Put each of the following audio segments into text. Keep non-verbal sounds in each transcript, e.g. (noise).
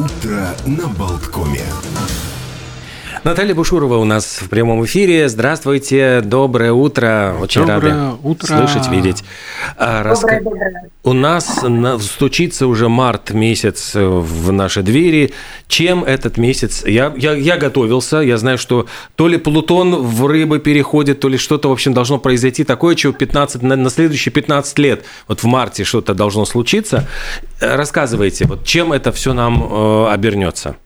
Утро на Болткоме. Наталья Бушурова у нас в прямом эфире. Здравствуйте, доброе утро. Очень Доброе рады утро. слышать, видеть. А, раска- Доброе, доброе. У нас на- стучится уже март месяц в наши двери. Чем этот месяц? Я, я, я готовился. Я знаю, что то ли Плутон в рыбы переходит, то ли что-то, в общем, должно произойти такое, чего 15, на, на следующие 15 лет, вот в марте что-то должно случиться. Э, Рассказывайте, вот чем это все нам э, обернется?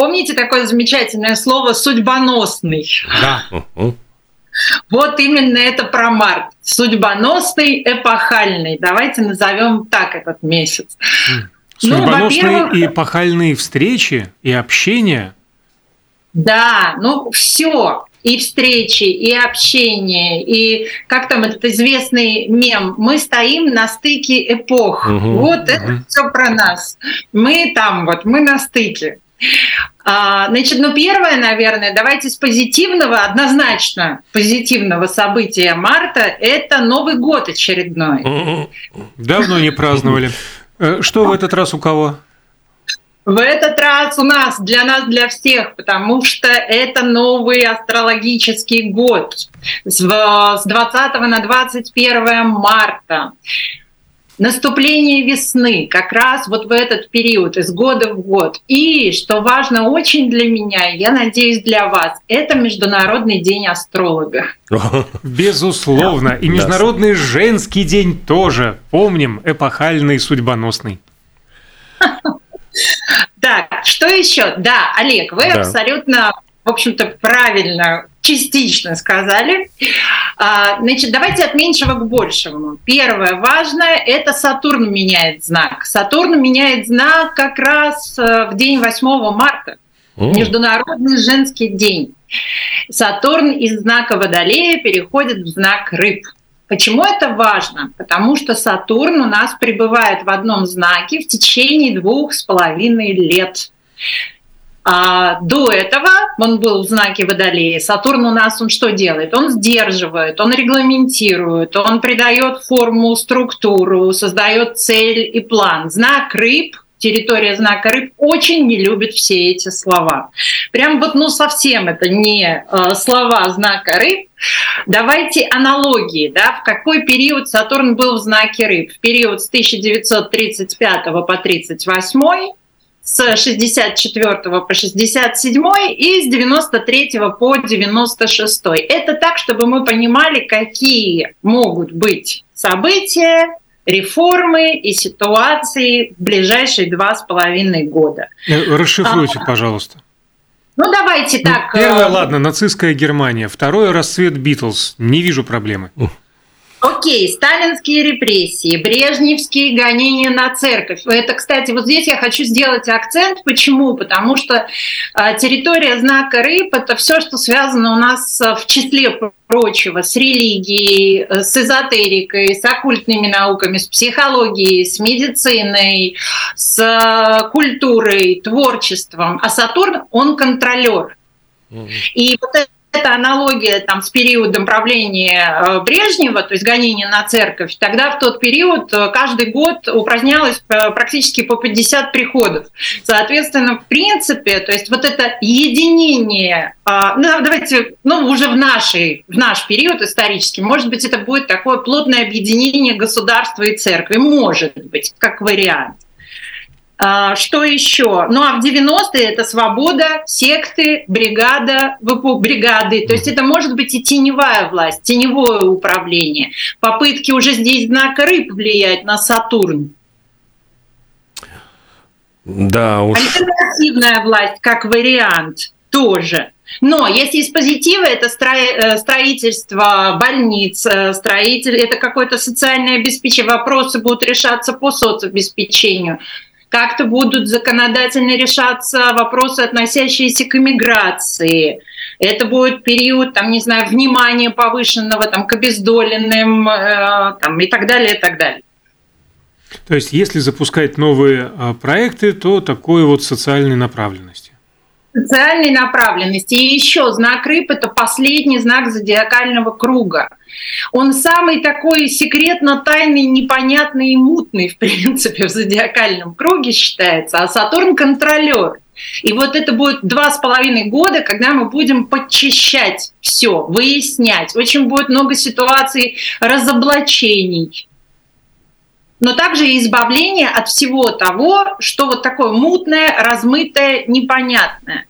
Помните такое замечательное слово «судьбоносный»? Да. Вот именно это про март. Судьбоносный, эпохальный. Давайте назовем так этот месяц. Ну, Судьбоносные во-первых- и эпохальные встречи и общение. Да, ну все. И встречи, и общение, и как там этот известный мем, мы стоим на стыке эпох. Мгм. Вот это все про нас. Мы там вот, мы на стыке. А, значит, ну первое, наверное, давайте с позитивного, однозначно позитивного события марта, это Новый год очередной. Давно не праздновали. Э, Что в этот раз у кого? В этот раз у нас, для нас, для всех, потому что это новый астрологический год с 20 на 21 марта. Наступление весны как раз вот в этот период, из года в год. И, что важно очень для меня, я надеюсь для вас, это Международный день астролога. (laughs) Безусловно. И. Международный женский день тоже. Помним, эпохальный, судьбоносный. (laughs) Так, что еще? Да, Олег, вы Да. абсолютно, в общем-то, правильно, частично сказали. А, Значит, давайте от меньшего к большему. Первое важное – это Сатурн меняет знак. Сатурн меняет знак как раз э, в день 8 марта. М. Международный женский день. Сатурн из знака Водолея переходит в знак Рыб. Почему это важно? Потому что Сатурн у нас пребывает в одном знаке в течение двух с половиной лет. А до этого он был в знаке Водолея. Сатурн у нас он что делает? Он сдерживает, он регламентирует, он придает форму, структуру, создает цель и план. Знак рыб территория знака рыб очень не любит все эти слова. Прям вот, ну, совсем это не э, слова знака рыб. Давайте аналогии, да, в какой период Сатурн был в знаке рыб? В период с 1935 по 38 с 64 по 67 и с 93 по 96. Это так, чтобы мы понимали, какие могут быть события, реформы и ситуации в ближайшие два с половиной года. Э, Расшифруйте, пожалуйста. Ну, давайте Ну, так. Первое, э, ладно, нацистская Германия. Второе, расцвет Битлз. Не вижу проблемы. Окей, сталинские репрессии, брежневские гонения на церковь. Это, кстати, вот здесь я хочу сделать акцент. Почему? Потому что э, территория знака рыб – это все, что связано у нас э, в числе прочего с религией, э, с эзотерикой, с оккультными науками, с психологией, с медициной, с э, культурой, творчеством. А Сатурн, он контролер. И вот эта аналогия там, с периодом правления э, Брежнева, то есть гонения на церковь, тогда в тот период э, каждый год упразднялось э, практически по 50 приходов. Соответственно, в принципе, то есть вот это единение, ну, давайте, ну, уже в, нашей, в наш период исторический, может быть, это будет такое плотное объединение государства и церкви, может быть, как вариант. А, Что еще? Ну а в 90-е это свобода, секты, бригада, бригады. То есть это может быть и теневая власть, теневое управление. Попытки уже здесь знака рыб влиять на Сатурн. Да уж. Альтернативная власть как вариант тоже. Но если из позитива, это э, строительство больниц, э, строитель, это какое-то социальное обеспечение, вопросы будут решаться по соцобеспечению. Как-то будут законодательно решаться вопросы, относящиеся к иммиграции. Это будет период, там, не знаю, внимания повышенного там, к обездоленным э, там, и так далее, и так далее. То есть, если запускать новые а, проекты, то такой вот социальной направленности. Социальной направленности. И еще знак рыб – это последний знак зодиакального круга. Он самый такой секретно тайный, непонятный и мутный, в принципе, в зодиакальном круге считается, а Сатурн – контролер. И вот это будет два с половиной года, когда мы будем подчищать все, выяснять. Очень будет много ситуаций разоблачений, но также и избавление от всего того, что вот такое мутное, размытое, непонятное.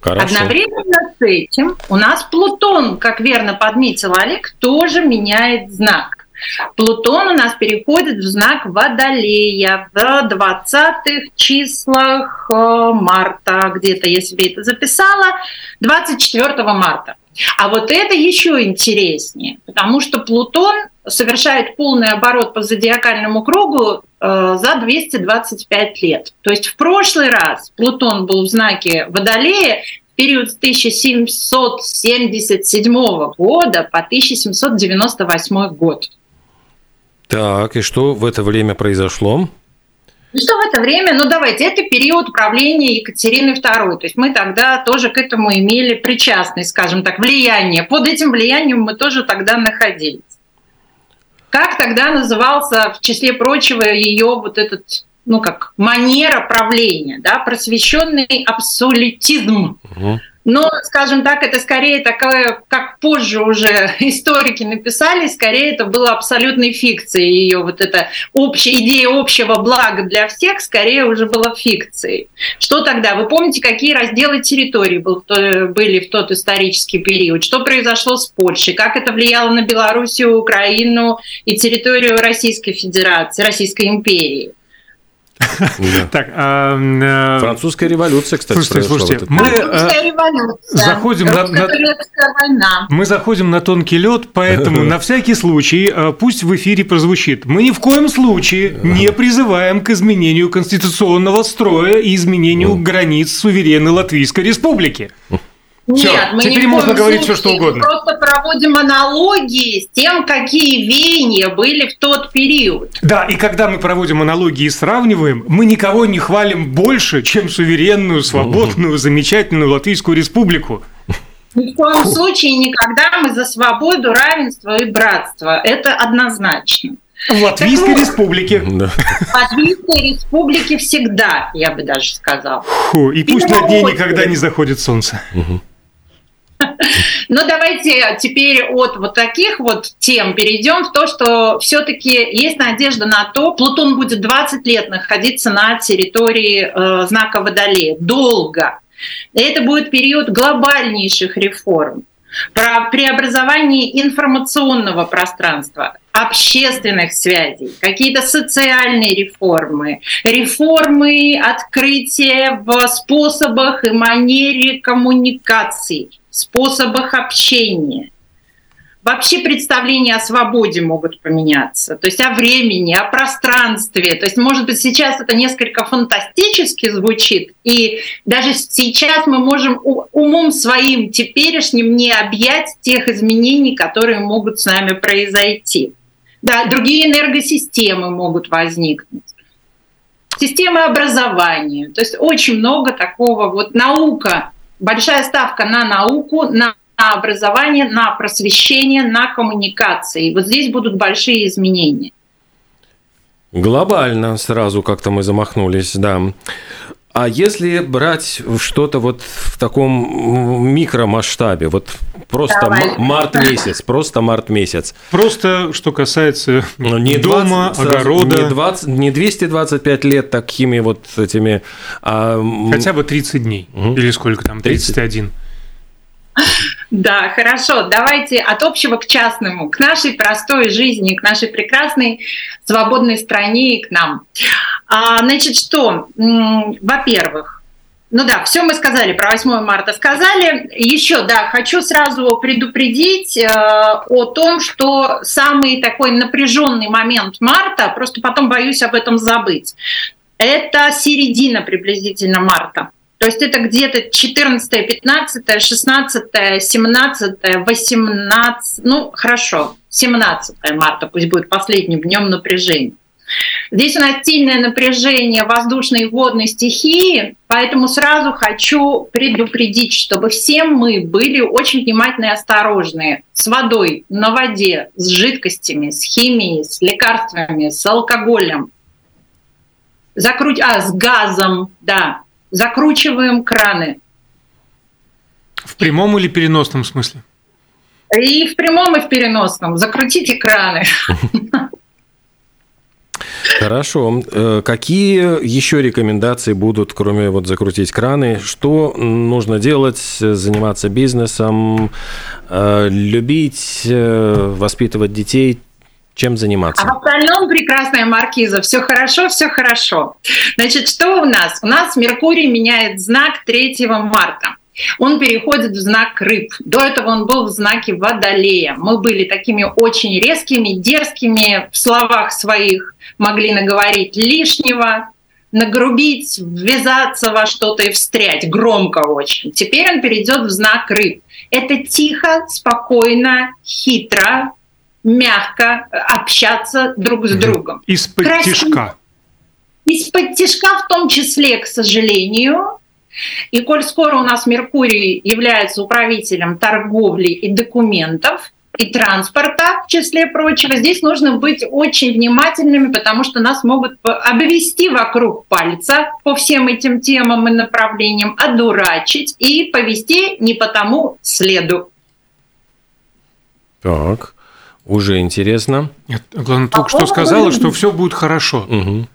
Хорошо. Одновременно с этим у нас Плутон, как верно подметил Олег, тоже меняет знак. Плутон у нас переходит в знак Водолея в 20-х числах э, марта, где-то я себе это записала, 24 марта. А вот это еще интереснее, потому что Плутон совершает полный оборот по зодиакальному кругу э, за 225 лет. То есть в прошлый раз Плутон был в знаке Водолея в период с 1777 года по 1798 год. Так, и что в это время произошло? Ну что в это время? Ну давайте, это период правления Екатерины II. То есть мы тогда тоже к этому имели причастность, скажем так, влияние. Под этим влиянием мы тоже тогда находились. Как тогда назывался, в числе прочего, ее вот этот, ну как, манера правления, да, просвещенный абсолютизм. Угу. Но, скажем так, это скорее такое, как позже уже (laughs) историки написали, скорее это было абсолютной фикцией. Ее вот эта общая идея общего блага для всех скорее уже была фикцией. Что тогда? Вы помните, какие разделы территории были в тот исторический период? Что произошло с Польшей? Как это влияло на Белоруссию, Украину и территорию Российской Федерации, Российской империи? (laughs) Так, а, э, Французская революция, кстати, слушайте, слушайте, мы э, заходим на, мы заходим на тонкий лед, поэтому (laughs) на всякий случай э, пусть в эфире прозвучит. Мы ни в коем случае не призываем к изменению конституционного строя и изменению границ суверенной Латвийской Республики. Нет, все, мы теперь можно говорить все, что угодно. Мы просто проводим аналогии с тем, какие веяния были в тот период. Да, и когда мы проводим аналогии и сравниваем, мы никого не хвалим больше, чем суверенную, свободную, замечательную Латвийскую республику. Ни в коем случае никогда мы за свободу, равенство и братство. Это однозначно. В Латвийской так, республике. Да. В Латвийской республике всегда, я бы даже сказал. Фу, и пусть над ней никогда не заходит солнце. Угу. (laughs) Ну, давайте теперь от вот таких вот тем перейдем в то, что все-таки есть надежда на то, Плутон будет 20 лет находиться на территории э, знака Водолея. Долго. Это будет период глобальнейших реформ про преобразование информационного пространства, общественных связей, какие-то социальные реформы, реформы открытия в способах и манере коммуникации способах общения. Вообще представления о свободе могут поменяться, то есть о времени, о пространстве. То есть, может быть, сейчас это несколько фантастически звучит, и даже сейчас мы можем умом своим теперешним не объять тех изменений, которые могут с нами произойти. Да, другие энергосистемы могут возникнуть системы образования. То есть очень много такого вот наука большая ставка на науку, на образование, на просвещение, на коммуникации. Вот здесь будут большие изменения. Глобально сразу как-то мы замахнулись, да. А если брать что-то вот в таком микромасштабе, вот просто Давай. март месяц, просто март месяц. Просто что касается ну, не дома, 20, огорода. Не, 20, не 225 лет такими вот этими... А... Хотя бы 30 дней. Угу. Или сколько там, 31. 30. (laughs) Да, хорошо. Давайте от общего к частному, к нашей простой жизни, к нашей прекрасной свободной стране и к нам. А, значит, что? Во-первых, ну да, все мы сказали про 8 марта сказали. Еще, да, хочу сразу предупредить э, о том, что самый такой напряженный момент марта, просто потом боюсь об этом забыть, это середина приблизительно марта. То есть это где-то 14, 15, 16, 17, 18, ну хорошо, 17 марта пусть будет последним днем напряжения. Здесь у нас сильное напряжение воздушной и водной стихии, поэтому сразу хочу предупредить, чтобы все мы были очень внимательны и осторожны с водой, на воде, с жидкостями, с химией, с лекарствами, с алкоголем. Закруть, а, с газом, да. Закручиваем краны. В прямом или переносном смысле? И в прямом, и в переносном. Закрутите краны. Хорошо. Э, какие еще рекомендации будут, кроме вот закрутить краны? Что нужно делать? Заниматься бизнесом, э, любить, э, воспитывать детей? Чем заниматься? А в остальном прекрасная маркиза. Все хорошо, все хорошо. Значит, что у нас? У нас Меркурий меняет знак 3 марта он переходит в знак рыб. До этого он был в знаке водолея. Мы были такими очень резкими, дерзкими в словах своих, могли наговорить лишнего, нагрубить, ввязаться во что-то и встрять, громко очень. Теперь он перейдет в знак рыб. Это тихо, спокойно, хитро, мягко общаться друг с другом. Из-под тишка. Из-под тишка в том числе, к сожалению, и коль скоро у нас Меркурий является управителем торговли и документов, и транспорта, в числе прочего, здесь нужно быть очень внимательными, потому что нас могут обвести вокруг пальца по всем этим темам и направлениям, одурачить и повести не по тому следу. Так, уже интересно. Главное, только а что сказала, что все будет хорошо. Угу.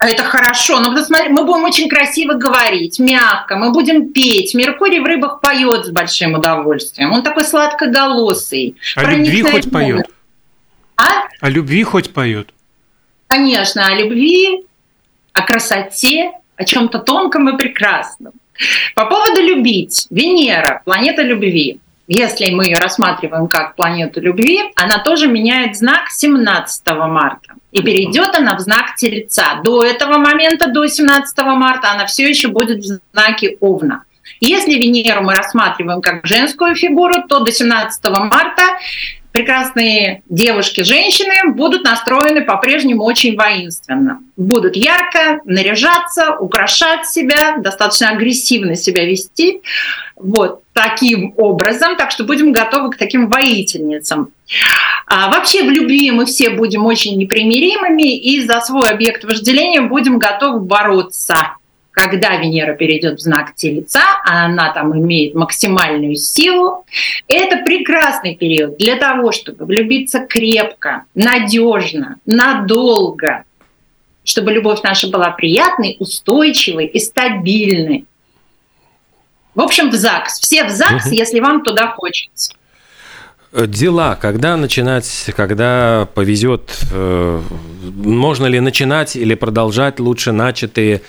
Это хорошо, но посмотри, мы будем очень красиво говорить, мягко, мы будем петь. Меркурий в рыбах поет с большим удовольствием. Он такой сладкоголосый. А любви хоть поет? А? О любви хоть поет? Конечно, о любви, о красоте, о чем-то тонком и прекрасном. По поводу любить. Венера, планета любви если мы ее рассматриваем как планету любви, она тоже меняет знак 17 марта. И перейдет она в знак Тельца. До этого момента, до 17 марта, она все еще будет в знаке Овна. Если Венеру мы рассматриваем как женскую фигуру, то до 17 марта прекрасные девушки, женщины будут настроены по-прежнему очень воинственно. Будут ярко наряжаться, украшать себя, достаточно агрессивно себя вести. Вот таким образом, так что будем готовы к таким воительницам. А вообще в любви мы все будем очень непримиримыми и за свой объект вожделения будем готовы бороться когда Венера перейдет в знак Телеца, а она там имеет максимальную силу, это прекрасный период для того, чтобы влюбиться крепко, надежно, надолго, чтобы любовь наша была приятной, устойчивой и стабильной. В общем, в ЗАГС. Все в ЗАГС, угу. если вам туда хочется. Дела, когда начинать, когда повезет, э, можно ли начинать или продолжать лучше начатые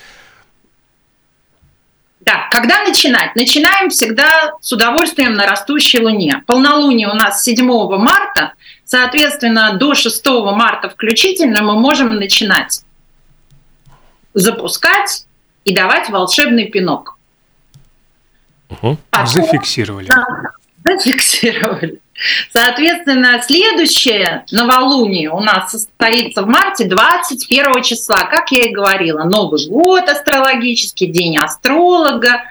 да, когда начинать? Начинаем всегда с удовольствием на растущей Луне. Полнолуние у нас 7 марта, соответственно, до 6 марта включительно мы можем начинать запускать и давать волшебный пинок. Угу. Потом, зафиксировали. Да, зафиксировали. Соответственно, следующее новолуние у нас состоится в марте 21 числа, как я и говорила, Новый год астрологический, день астролога.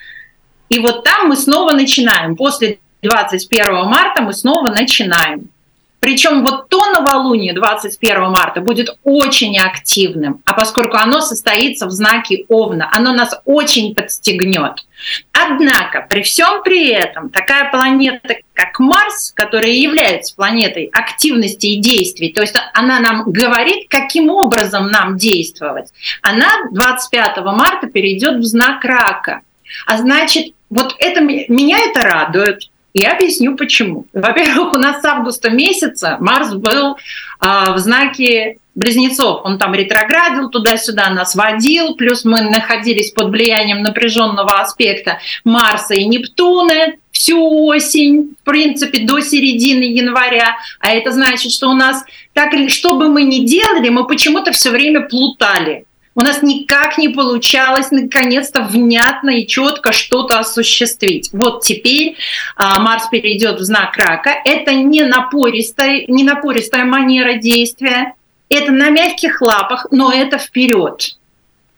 И вот там мы снова начинаем. После 21 марта мы снова начинаем. Причем вот то новолуние 21 марта будет очень активным, а поскольку оно состоится в знаке Овна, оно нас очень подстегнет. Однако при всем при этом такая планета, как Марс, которая является планетой активности и действий, то есть она нам говорит, каким образом нам действовать, она 25 марта перейдет в знак Рака. А значит, вот это меня это радует, я объясню почему. Во-первых, у нас с августа месяца Марс был э, в знаке близнецов. Он там ретроградил, туда-сюда нас водил, плюс мы находились под влиянием напряженного аспекта Марса и Нептуна всю осень, в принципе, до середины января. А это значит, что у нас, так или что бы мы ни делали, мы почему-то все время плутали у нас никак не получалось наконец-то внятно и четко что-то осуществить. Вот теперь а, Марс перейдет в знак рака. Это не напористая, не напористая манера действия, Это на мягких лапах, но это вперед.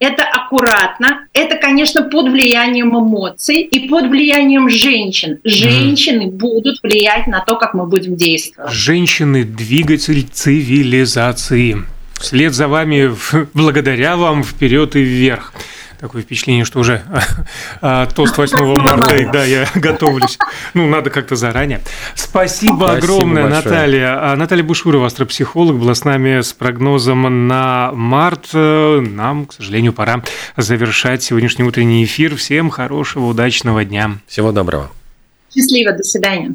Это аккуратно. Это, конечно, под влиянием эмоций и под влиянием женщин. Женщины mm. будут влиять на то, как мы будем действовать. Женщины – двигатель цивилизации. Вслед за вами, благодаря вам, вперед и вверх. Такое впечатление, что уже а, тост 8 марта, да, я готовлюсь. Ну, надо как-то заранее. Спасибо, Спасибо огромное, большое. Наталья. А, Наталья Бушурова, астропсихолог, была с нами с прогнозом на март. Нам, к сожалению, пора завершать сегодняшний утренний эфир. Всем хорошего, удачного дня. Всего доброго. Счастливо, до свидания.